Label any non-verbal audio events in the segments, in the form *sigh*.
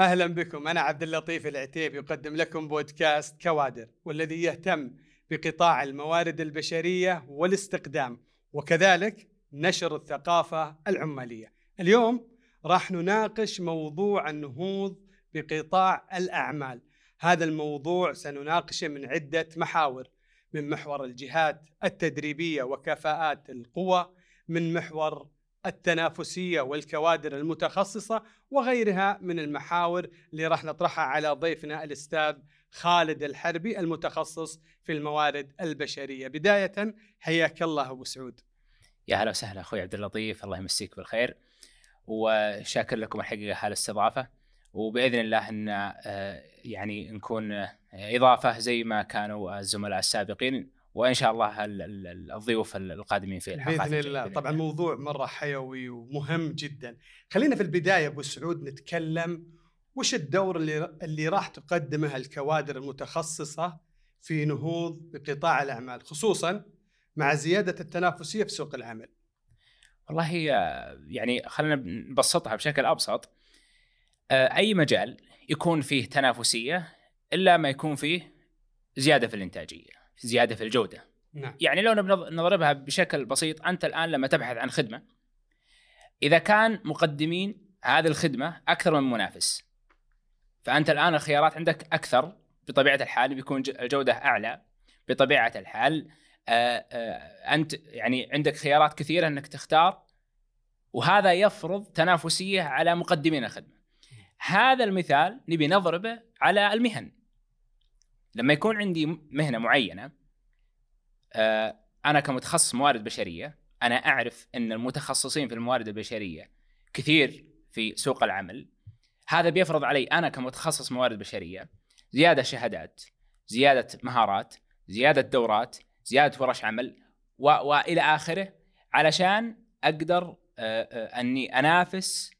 أهلا بكم أنا عبد اللطيف العتيب يقدم لكم بودكاست كوادر والذي يهتم بقطاع الموارد البشرية والاستقدام وكذلك نشر الثقافة العمالية. اليوم راح نناقش موضوع النهوض بقطاع الأعمال. هذا الموضوع سنناقشه من عدة محاور من محور الجهات التدريبية وكفاءات القوى من محور التنافسية والكوادر المتخصصة وغيرها من المحاور اللي راح نطرحها على ضيفنا الأستاذ خالد الحربي المتخصص في الموارد البشرية. بداية حياك الله أبو سعود. يا هلا وسهلا أخوي عبد اللطيف الله يمسيك بالخير وشاكر لكم الحقيقة الاستضافة وبإذن الله إن آه، يعني نكون آه، إضافة زي ما كانوا الزملاء السابقين وإن شاء الله الضيوف القادمين في الحلقات باذن الله. طبعا موضوع مرة حيوي ومهم جدا. خلينا في البداية أبو سعود نتكلم وش الدور اللي اللي راح تقدمه الكوادر المتخصصة في نهوض بقطاع الأعمال خصوصا مع زيادة التنافسية في سوق العمل؟ والله يعني خلينا نبسطها بشكل أبسط. آه، أي مجال يكون فيه تنافسية إلا ما يكون فيه زيادة في الإنتاجية. زيادة في الجودة نعم. يعني لو نضربها بشكل بسيط أنت الآن لما تبحث عن خدمة إذا كان مقدمين هذه الخدمة أكثر من منافس فأنت الآن الخيارات عندك أكثر بطبيعة الحال بيكون الجودة أعلى بطبيعة الحال آآ آه، آآ آه، أنت يعني عندك خيارات كثيرة إنك تختار وهذا يفرض تنافسية على مقدمين الخدمة. هذا المثال نبي نضربه على المهن. لما يكون عندي مهنة معينة آه، أنا كمتخصص موارد بشرية أنا أعرف إن المتخصصين في الموارد البشرية كثير في سوق العمل. هذا بيفرض علي أنا كمتخصص موارد بشرية زيادة شهادات زيادة مهارات زيادة دورات زيادة ورش عمل و... وإلى آخره علشان أقدر آه، آه، أني أنافس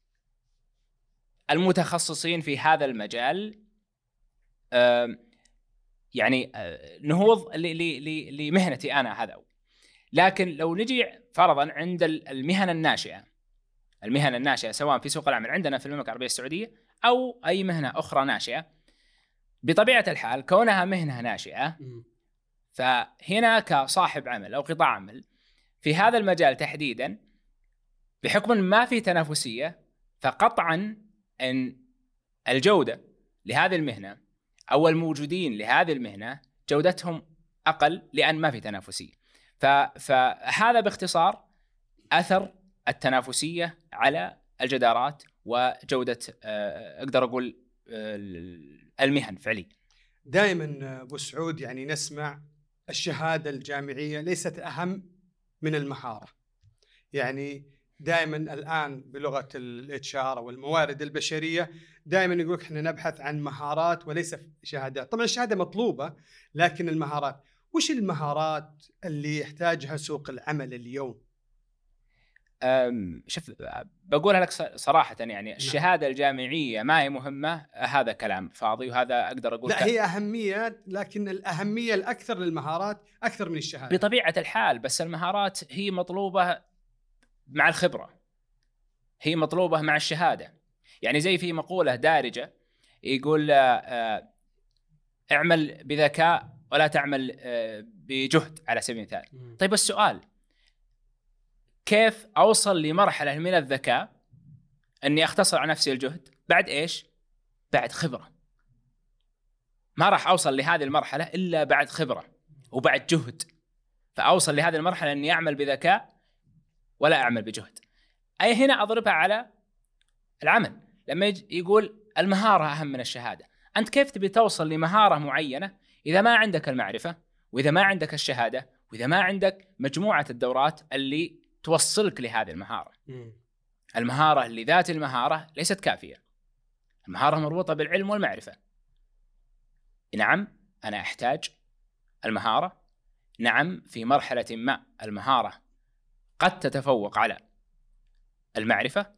المتخصصين في هذا المجال. يعني نهوض لمهنتي أنا هذا. لكن لو نجي فرضا عند المهن الناشئة المهن الناشئة سواء في سوق العمل عندنا في المملكة العربية السعودية أو أي مهنة أخرى ناشئة بطبيعة الحال كونها مهنة ناشئة فهنا كصاحب عمل أو قطاع عمل في هذا المجال تحديدا بحكم ما في تنافسية فقطعا إن الجودة لهذه المهنة أو الموجودين لهذه المهنة جودتهم أقل لأن ما في تنافسية. فهذا باختصار أثر التنافسية على الجدارات وجودة آه، أقدر أقول آه، المهن فعليا. دائما أبو سعود يعني نسمع الشهادة الجامعية ليست أهم من المهارة. يعني دائما الآن بلغة ال HR أو الموارد البشرية دائما يقول إحنا نبحث عن مهارات وليس شهادات، طبعا الشهادة مطلوبة لكن المهارات، وش المهارات اللي يحتاجها سوق العمل اليوم؟ شوف بقولها لك صراحة يعني نعم. الشهادة الجامعية ما هي مهمة هذا كلام فاضي وهذا أقدر أقول لا هي أهمية لكن الأهمية الأكثر للمهارات أكثر من الشهادة بطبيعة الحال بس المهارات هي مطلوبة مع الخبرة. هي مطلوبة مع الشهادة. يعني زي في مقولة دارجة يقول آه، اعمل بذكاء ولا تعمل آه، بجهد على سبيل المثال. طيب السؤال كيف أوصل لمرحلة من الذكاء إني أختصر على نفسي الجهد؟ بعد إيش؟ بعد خبرة. ما راح أوصل لهذه المرحلة إلا بعد خبرة وبعد جهد. فأوصل لهذه المرحلة إني أعمل بذكاء ولا أعمل بجهد. أي هنا أضربها على العمل. لما يقول المهارة أهم من الشهادة. أنت كيف تبي توصل لمهارة معينة؟ إذا ما عندك المعرفة وإذا ما عندك الشهادة وإذا ما عندك مجموعة الدورات اللي توصلك لهذه المهارة. المهارة اللي ذات المهارة ليست كافية. المهارة مربوطة بالعلم والمعرفة. نعم أنا أحتاج المهارة. نعم في مرحلة ما المهارة قد تتفوق على المعرفة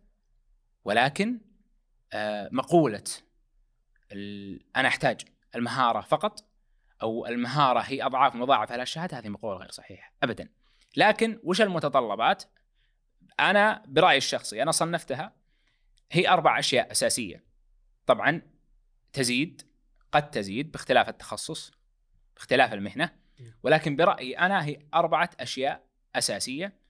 ولكن آه، مقولة أنا أحتاج المهارة فقط أو المهارة هي أضعاف مضاعفه للشهاده هذه مقولة غير صحيحة ابدا. لكن وش المتطلبات؟ أنا برأيي الشخصي أنا صنفتها هي أربع أشياء أساسية. طبعا تزيد قد تزيد باختلاف التخصص باختلاف المهنة ولكن برأيي أنا هي أربعة أشياء أساسية آه،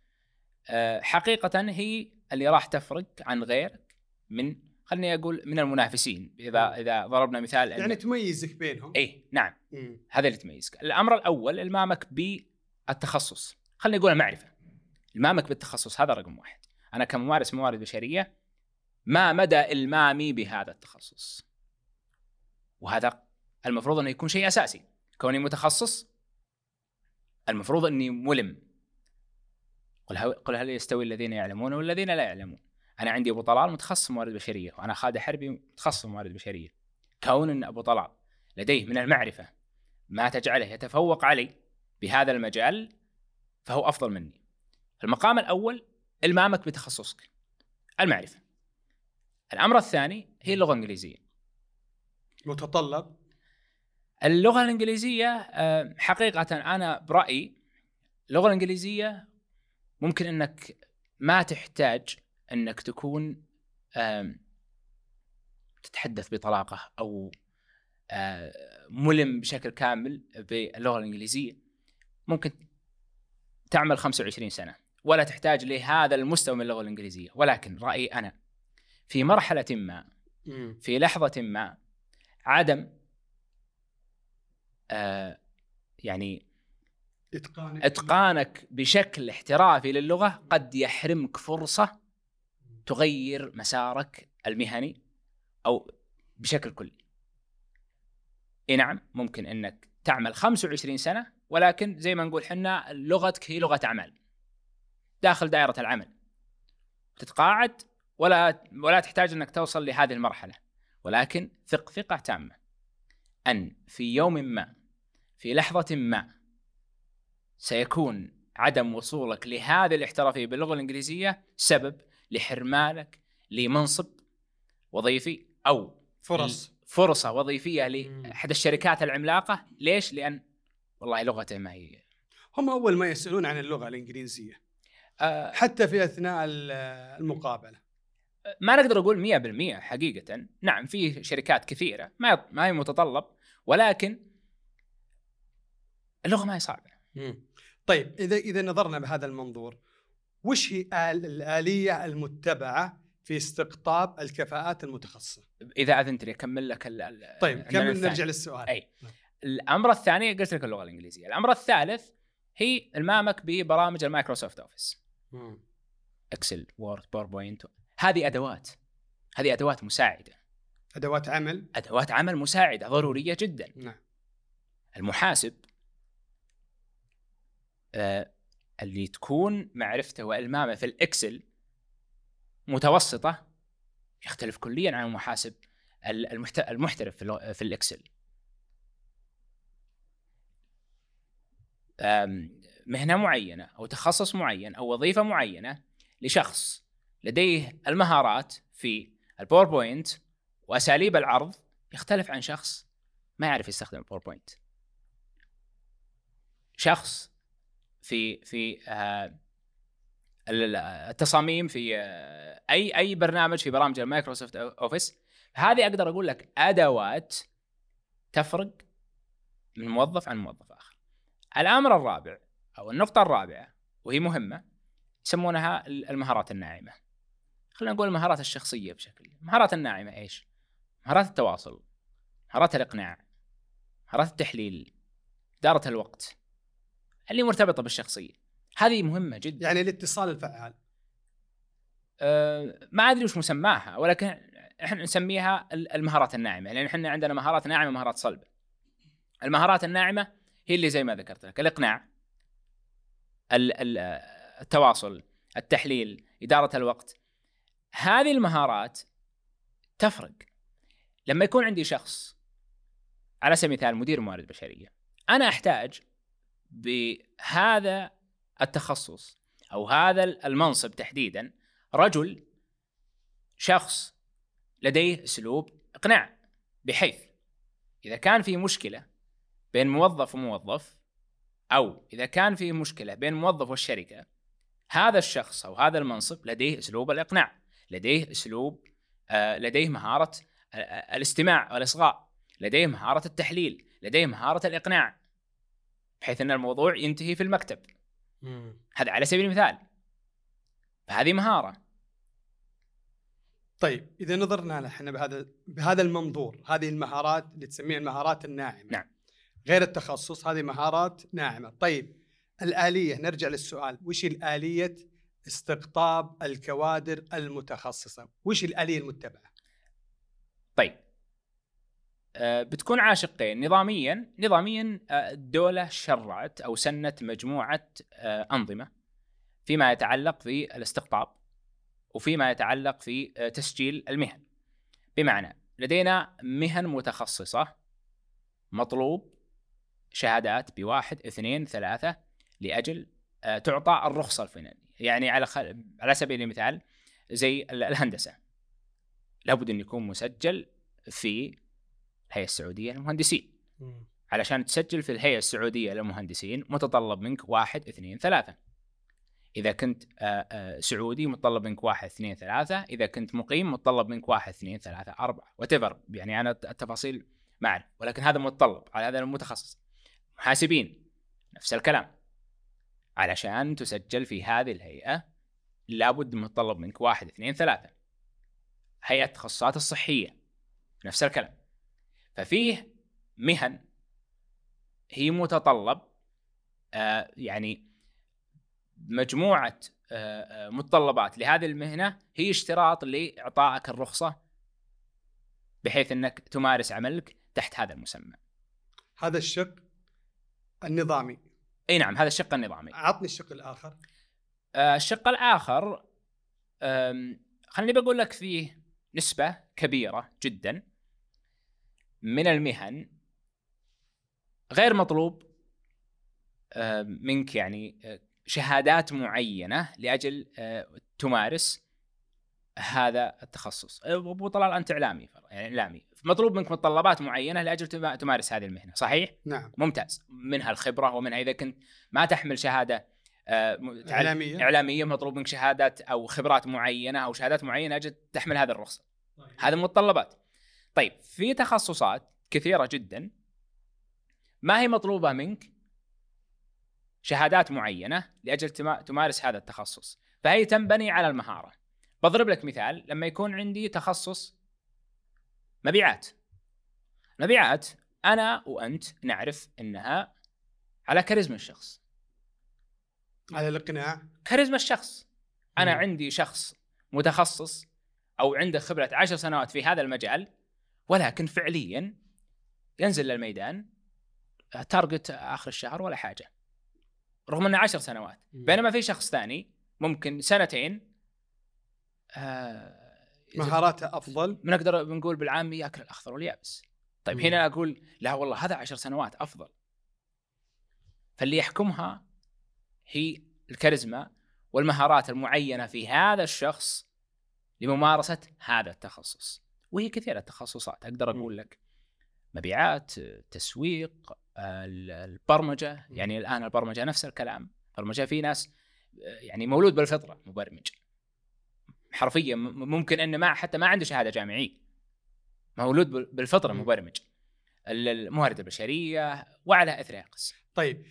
حقيقة هي اللي راح تفرق عن غيرك من خليني أقول من المنافسين. إذا إذا ضربنا مثال يعني تميزك بينهم. اي نعم. هذا اللي تميزك. الأمر الأول إلمامك بالتخصص. خليني أقول المعرفة. إلمامك بالتخصص هذا رقم واحد. أنا كممارس موارد بشرية ما مدى إلمامي بهذا التخصص. وهذا المفروض إنه يكون شيء أساسي. كوني متخصص المفروض إني ملم. قل هل, قل هل يستوي الذين يعلمون والذين لا يعلمون. أنا عندي أبو طلال متخصص موارد بشريه وأنا خالد حربي متخصص موارد بشريه كون إن أبو طلال لديه من المعرفة ما تجعله يتفوق علي بهذا المجال فهو أفضل مني. المقام الأول المامك بتخصصك المعرفة. الأمر الثاني هي اللغة الإنجليزية. متطلب؟ اللغة الإنجليزية آه، حقيقة أنا برأيي اللغة الإنجليزية ممكن إنك ما تحتاج إنك تكون تتحدث بطلاقة أو ملم بشكل كامل باللغة الإنجليزية. ممكن تعمل 25 سنة ولا تحتاج لهذا المستوى من اللغة الإنجليزية. ولكن رأيي أنا في مرحلة ما في لحظة ما عدم يعني إتقانك إتقانك بشكل احترافي للغة قد يحرمك فرصة تغير مسارك المهني أو بشكل كلي. إي نعم ممكن إنك تعمل 25 سنة ولكن زي ما نقول حنا لغتك هي لغة أعمال. داخل دائرة العمل. تتقاعد ولا ولا تحتاج إنك توصل لهذه المرحلة ولكن ثق ثقة تامة أن في يوم ما في لحظة ما سيكون عدم وصولك لهذه الاحترافية باللغة الإنجليزية سبب لحرمانك لمنصب وظيفي أو فرص. فرصه وظيفية لأحد الشركات العملاقة. ليش؟ لأن والله لغته ما هي. هم أول ما يسألون عن اللغة الإنجليزية. أه حتى في أثناء المقابلة. ما نقدر أقول 100% حقيقة. نعم في شركات كثيرة ما ما هي متطلب ولكن اللغة ما هي صعبة. طيب إذا إذا نظرنا بهذا المنظور وش هي الآلية المتبعة في استقطاب الكفاءات المتخصصة؟ إذا أذنت لي أكمل لك ال طيب كمل نرجع للسؤال. أي. نعم. الأمر الثاني قلت لك اللغة الإنجليزية، الأمر الثالث هي المامك ببرامج ال Microsoft Office. Excel، Word، PowerPoint هذه أدوات. هذه أدوات مساعدة. أدوات عمل؟ أدوات عمل مساعدة ضرورية جدا. نعم. المحاسب اللي تكون معرفته وألمامه في ال Excel متوسطة يختلف كليا عن المحاسب المحترف في, في ال Excel. مهنة معينة أو تخصص معين أو وظيفة معينة لشخص لديه المهارات في ال PowerPoint وأساليب العرض يختلف عن شخص ما يعرف يستخدم ال PowerPoint شخص في في آه، التصاميم في آه، أي أي برنامج في برامج ال Microsoft Office هذه أقدر أقول لك أدوات تفرق من موظف عن موظف آخر. الأمر الرابع أو النقطة الرابعة وهي مهمة يسمونها المهارات الناعمة. خلينا نقول المهارات الشخصية بشكل المهارات الناعمة إيش مهارات التواصل مهارات الإقناع مهارات التحليل إدارة الوقت اللي مرتبطة بالشخصية. هذه مهمة جدا. يعني الاتصال الفعال. أه ما أدري وش مسماها ولكن إحنا نسميها المهارات الناعمة لأن إحنا عندنا مهارات ناعمة ومهارات صلبة. المهارات الناعمة هي اللي زي ما ذكرت لك الإقناع التواصل التحليل إدارة الوقت. هذه المهارات تفرق. لما يكون عندي شخص على سبيل المثال مدير موارد بشرية أنا أحتاج بهذا التخصص أو هذا المنصب تحديدا رجل شخص لديه أسلوب إقناع بحيث إذا كان في مشكلة بين موظف وموظف أو إذا كان في مشكلة بين موظف والشركة هذا الشخص أو هذا المنصب لديه أسلوب الإقناع لديه أسلوب آه، لديه مهارة ال- ال- الاستماع والإصغاء لديه مهارة التحليل لديه مهارة الإقناع. بحيث أن الموضوع ينتهي في المكتب. هذا على سبيل المثال. فهذه مهارة. طيب إذا نظرنا إحنا بهذا بهذا المنظور هذه المهارات اللي تسميها المهارات الناعمة. نعم. غير التخصص هذه مهارات ناعمة. طيب الآلية نرجع للسؤال وش الآلية استقطاب الكوادر المتخصصة؟ وش الآلية المتبعة؟ طيب بتكون على شقين نظاميا نظاميا آه، الدولة شرعت أو سنت مجموعة آه، أنظمة فيما يتعلق في الاستقطاب وفيما يتعلق في آه، تسجيل المهن. بمعنى لدينا مهن متخصصة مطلوب شهادات بواحد اثنين ثلاثة لأجل آه، تعطى الرخصة الفنيه يعني على خل... على سبيل المثال زي ال- الهندسة. لابد أن يكون مسجل في الهيئه السعودية للمهندسين. علشان تسجل في الهيئة السعودية للمهندسين متطلب منك واحد اثنين ثلاثة. إذا كنت آه، آه، سعودي متطلب منك واحد اثنين ثلاثة. إذا كنت مقيم متطلب منك واحد اثنين ثلاثة أربعة وات يعني أنا التفاصيل ما أعرف. ولكن هذا متطلب. على هذا المتخصص. محاسبين. نفس الكلام. علشان تسجل في هذه الهيئة لابد متطلب منك واحد اثنين ثلاثة. هيئة التخصصات الصحية. نفس الكلام. ففيه مهن هي متطلب آه يعني مجموعة آه آه متطلبات لهذه المهنة هي اشتراط لإعطائك الرخصة بحيث إنك تمارس عملك تحت هذا المسمى. هذا الشق النظامي إي نعم هذا الشق النظامي. عطني الشق الآخر آه، الشق الآخر خليني بقول لك فيه نسبة كبيرة جدا من المهن غير مطلوب آم، منك يعني آه، شهادات معينة لأجل آه، تمارس هذا التخصص. آه، ابو طلال أنت إعلامي يعني إعلامي. مطلوب منك متطلبات معينة لأجل تما- تمارس هذه المهنة صحيح؟ نعم. ممتاز. منها الخبرة ومنها إذا كنت ما تحمل شهادة آه، إعلامية. إعلامية مطلوب منك شهادات أو خبرات معينة أو شهادات معينة أجل تحمل هذه الرخصة. هذه متطلبات. طيب في تخصصات كثيرة جدا ما هي مطلوبة منك شهادات معينة لأجل تما- تمارس هذا التخصص. فهي تنبني على المهارة. بضرب لك مثال لما يكون عندي تخصص مبيعات. مبيعات أنا وأنت نعرف إنها على كاريزما الشخص. على الاقناع. كاريزما الشخص. أنا. عندي شخص متخصص أو عنده خبرة عشر سنوات في هذا المجال ولكن فعليا ينزل للميدان آه، تارجت آخر الشهر ولا حاجة. رغم إنه عشر سنوات. بينما في شخص ثاني ممكن سنتين آه مهاراته أفضل. بنقدر بنقول بالعامي يأكل الأخضر واليابس. طيب مم. هنا أقول لا والله هذا عشر سنوات أفضل. فاللي يحكمها هي الكاريزما والمهارات المعينة في هذا الشخص لممارسة هذا التخصص. وهي كثيرة التخصصات أقدر أقول لك مبيعات تسويق ال- البرمجة يعني الآن البرمجة نفس الكلام البرمجة في ناس يعني مولود بالفطرة مبرمج. حرفيا ممكن إنه ما حتى ما عنده شهادة جامعية. مولود بال- بالفطرة مم. مبرمج. ال- الموارد البشرية وعلى اثرها قس. طيب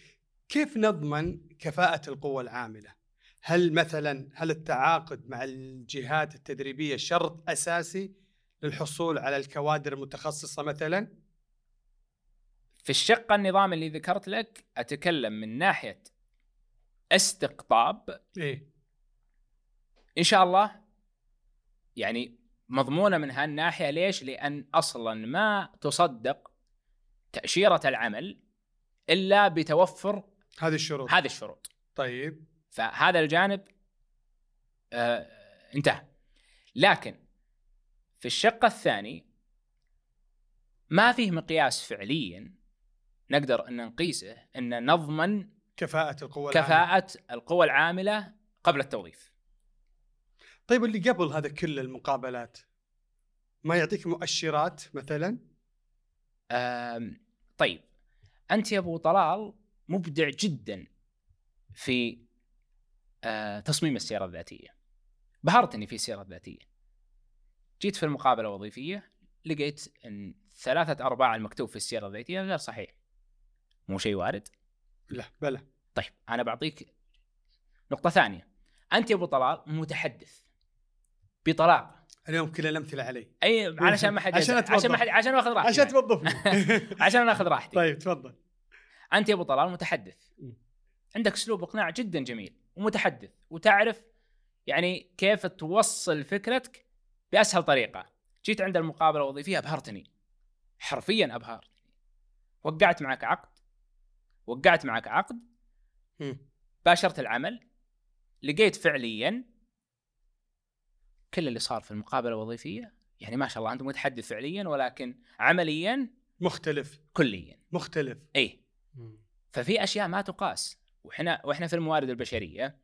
كيف نضمن كفاءة القوة العاملة؟ هل مثلا هل التعاقد مع الجهات التدريبية شرط أساسي للحصول على الكوادر المتخصصة مثلا؟ في الشق النظام اللي ذكرت لك أتكلم من ناحية استقطاب. إيه. إن شاء الله يعني مضمونة من هالناحية. ليش؟ لأن أصلا ما تصدق تأشيرة العمل إلا بتوفر هذه الشروط. هذه الشروط. طيب. فهذا الجانب آه انتهى. لكن في الشق الثاني ما فيه مقياس فعليا نقدر أن نقيسه إن نضمن كفاءة القوة العاملة. كفاءة القوى العاملة قبل التوظيف. طيب اللي قبل هذا كل المقابلات ما يعطيك مؤشرات مثلا؟ طيب أنت يا أبو طلال مبدع جدا في آه، تصميم السيرة الذاتية. بهرتني في السيرة الذاتية. جيت في المقابلة الوظيفية لقيت إن ثلاثة أرباع المكتوب في السيره الذاتيه غير صحيح. مو شيء وارد؟ لا بلى. طيب أنا بعطيك نقطة ثانية. أنت يا أبو طلال متحدث بطلاقه اليوم كل الأمثلة علي. أي *laughs* علشان ما حد عشان. عشان ما حد. عشان اخذ راحتي. عشان. توظفني *laughs* عشان أخذ راحتي. طيب تفضل. أنت يا أبو طلال متحدث. عندك أسلوب إقناع جدا جميل ومتحدث وتعرف يعني كيف توصل فكرتك بأسهل طريقة. جيت عند المقابلة الوظيفية أبهرتني. حرفيا أبهرتني. وقعت معك عقد. وقعت معك عقد. باشرت العمل. لقيت فعليا كل اللي صار في المقابلة الوظيفية يعني ما شاء الله أنت متحدث فعليا ولكن عمليا مختلف. كليا. مختلف. اي ففي أشياء ما تقاس. وإحنا وإحنا في الموارد البشرية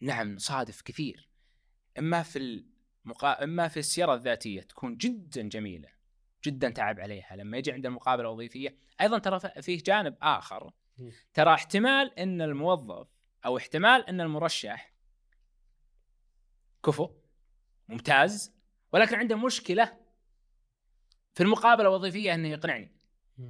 نعم نصادف كثير. إما في. إما في السيره الذاتية تكون جدا جميلة جدا تعب عليها. لما يجي عند المقابله الوظيفيه أيضا ترى فيه جانب آخر. ترى احتمال إن الموظف أو احتمال إن المرشح كفو ممتاز ولكن عنده مشكلة في المقابلة الوظيفية إنه يقنعني.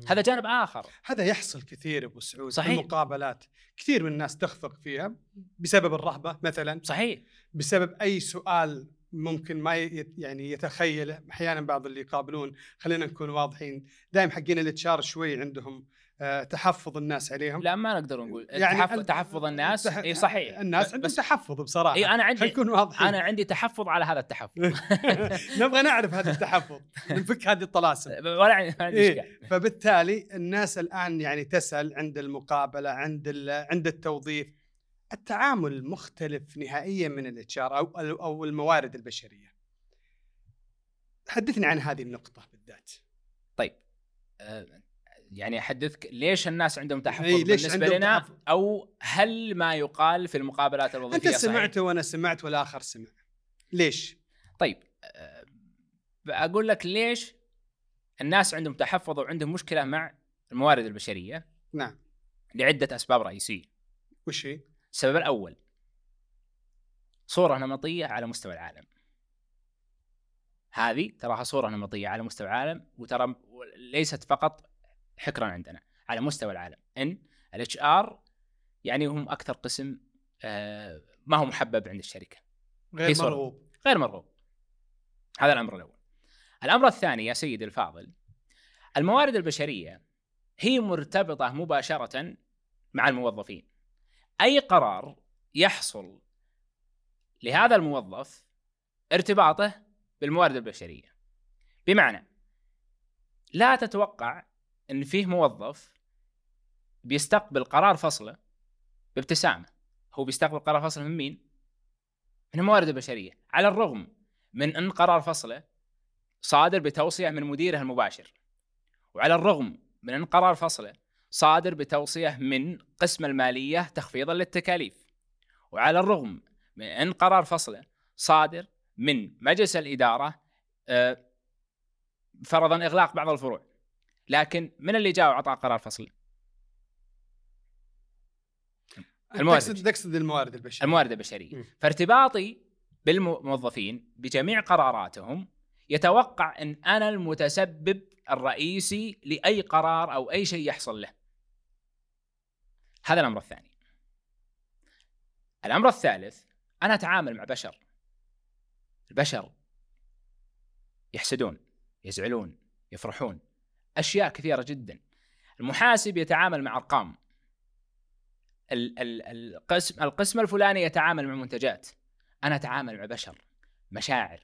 هذا جانب آخر. هذا يحصل كثير أبو سعود صحيح. في المقابلات. كثير من الناس تخفق فيها بسبب الرهبة مثلا. صحيح. بسبب أي سؤال ممكن ما يعني يتخيله. أحيانا بعض اللي يقابلون خلينا نكون واضحين دائما حقين ال HR شوي عندهم آه، تحفظ الناس عليهم. لا ما نقدر نقول. يعني تحفظ, تحفظ الناس تح- إي صحيح. الناس عندهم بس تحفظ بصراحة. إي أنا عندي نكون واضحين. أنا عندي تحفظ على هذا التحفظ. *laughs* *laughs* نبغى نعرف هذا التحفظ. نفك هذه الطلاسم. *laughs* ولا عندي إيه فبالتالي الناس الآن يعني تسأل عند المقابلة عند ال- عند التوظيف. التعامل مختلف نهائيا من ال HR أو أو الموارد البشرية. حدثني عن هذه النقطة بالذات. آه، يعني أحدثك ليش الناس عندهم تحفظ إي، ليش بالنسبة عندهم لنا تحفظ؟ أو هل ما يقال في المقابلات أنت الوظيفيه صحيح؟ سمعت وأنا سمعت والآخر سمع. ليش؟ طيب آه، أقول لك ليش الناس عندهم تحفظ وعندهم مشكلة مع الموارد البشرية نعم لعدة أسباب رئيسية وش هي؟ السبب الأول. صورة نمطية على مستوى العالم. هذه تراها صورة نمطية على مستوى العالم وترى ليست فقط حكرا عندنا على مستوى العالم. إن ال HR يعني هم أكثر قسم آه، ما هو محبب عند الشركة. غير. مرغوب. غير مرغوب. هذا الأمر الأول. الأمر الثاني يا سيدي الفاضل الموارد البشرية هي مرتبطة مباشرة مع الموظفين. أي قرار يحصل لهذا الموظف ارتباطه بالموارد البشرية. بمعنى لا تتوقع إن فيه موظف بيستقبل قرار فصله بابتسامة. هو بيستقبل قرار فصله من مين؟ من الموارد البشرية. على الرغم من إن قرار فصله صادر بتوصية من مديره المباشر. وعلى الرغم من إن قرار فصله صادر بتوصية من قسم المالية تخفيضا للتكاليف وعلى الرغم من ان قرار فصله صادر من مجلس الإدارة آه، فرضا إغلاق بعض الفروع لكن من اللي جاء واعطاه قرار فصل؟ الموارد تقصد تقصد الموارد البشرية. الموارد البشرية م. فارتباطي بالموظفين بجميع قراراتهم يتوقع إن أنا المتسبب الرئيسي لأي قرار أو أي شيء يحصل له هذا الأمر الثاني. الأمر الثالث أنا أتعامل مع بشر. البشر يحسدون يزعلون يفرحون. أشياء كثيرة جدا. المحاسب يتعامل مع أرقام. ال- ال- القسم القسم الفلاني يتعامل مع منتجات. أنا أتعامل مع بشر مشاعر.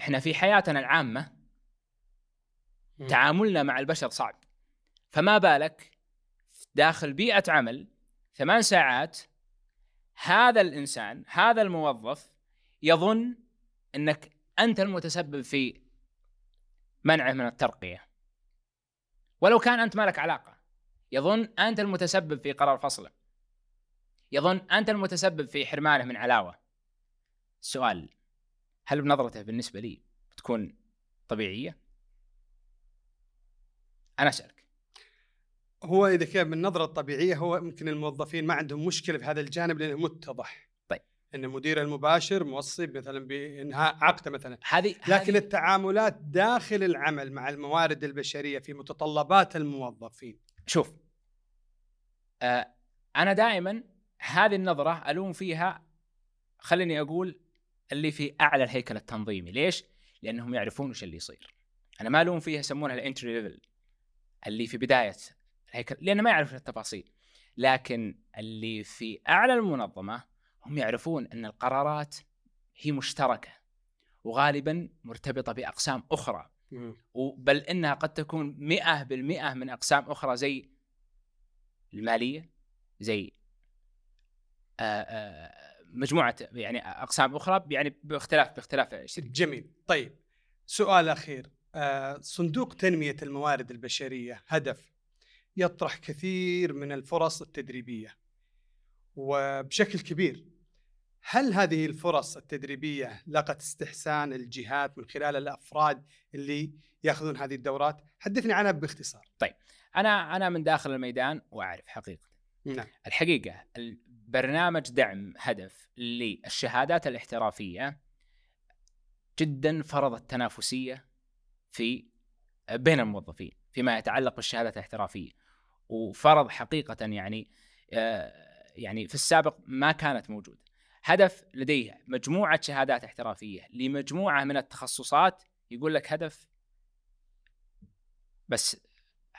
إحنا في حياتنا العامة. تعاملنا مع البشر صعب. فما بالك داخل بيئة عمل ثمان ساعات هذا الإنسان هذا الموظف يظن إنك أنت المتسبب في منعه من الترقية. ولو كان أنت ما لك علاقة يظن أنت المتسبب في قرار فصله. يظن أنت المتسبب في حرمانه من علاوة. السؤال هل بنظرته بالنسبة لي بتكون طبيعية؟ أنا اسالك هو إذا كان من النظره الطبيعيه هو يمكن الموظفين ما عندهم مشكلة في هذا الجانب لأنه متضح. طيب. ان المدير المباشر موصي مثلا بإنهاء عقده مثلا. هذه لكن هذه- التعاملات داخل العمل مع الموارد البشرية في متطلبات الموظفين. شوف آه أنا دائما هذه النظرة ألوم فيها خليني أقول اللي في أعلى الهيكل التنظيمي. ليش؟ لأنهم يعرفون وش اللي يصير. أنا ما ألوم فيها يسمونها ال entry level اللي في بداية الهيكل لأنه ما يعرف التفاصيل. لكن اللي في أعلى المنظمة هم يعرفون أن القرارات هي مشتركة وغالبا مرتبطة بأقسام أخرى. بل إنها قد تكون 100% من أقسام أخرى زي المالية زي آه، آه، مجموعة يعني أقسام أخرى يعني باختلاف باختلاف الشركة جميل. طيب سؤال أخير. آه، صندوق تنمية الموارد البشرية هدف يطرح كثير من الفرص التدريبية. وبشكل كبير هل هذه الفرص التدريبية لقت استحسان الجهات من خلال الأفراد اللي يأخذون هذه الدورات؟ حدثني عنها باختصار. أنا أنا من داخل الميدان وأعرف حقيقة. نعم. الحقيقة برنامج دعم هدف للشهادات الاحترافية جدا فرض التنافسية في بين الموظفين فيما يتعلق بالشهادات الاحترافية. وفرض حقيقة يعني آه، يعني في السابق ما كانت موجودة. هدف لديه مجموعة شهادات احترافية لمجموعة من التخصصات يقول لك هدف؟ بس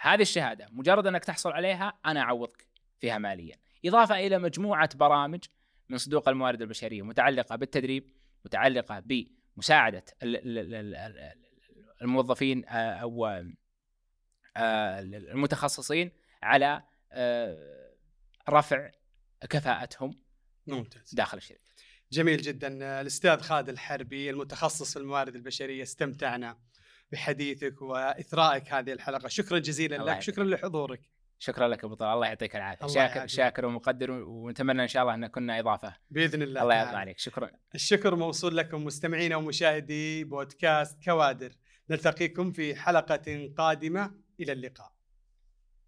هذه الشهادة مجرد أنك تحصل عليها أنا أعوضك فيها ماليا. إضافة إلى مجموعة برامج من صندوق الموارد البشرية متعلقة بالتدريب متعلقة بمساعدة ال- ال- ال- ال- الموظفين آه، أو آه، المتخصصين على آه، رفع كفاءتهم ممتاز. داخل الشركة. جميل جدا. الأستاذ خالد الحربي المتخصص في الموارد البشرية استمتعنا بحديثك وإثرائك هذه الحلقة. شكرا جزيلا لك. شكرا لحضورك. شكرا لك أبو طلال. الله يعطيك العافية. شاكر. شاكر ومقدر ونتمنى إن شاء الله أن كنا إضافة. بإذن الله الله. يرضى عليك. شكرا. الشكر موصول لكم مستمعينا ومشاهدي بودكاست كوادر. نلتقيكم في حلقة قادمة. إلى اللقاء.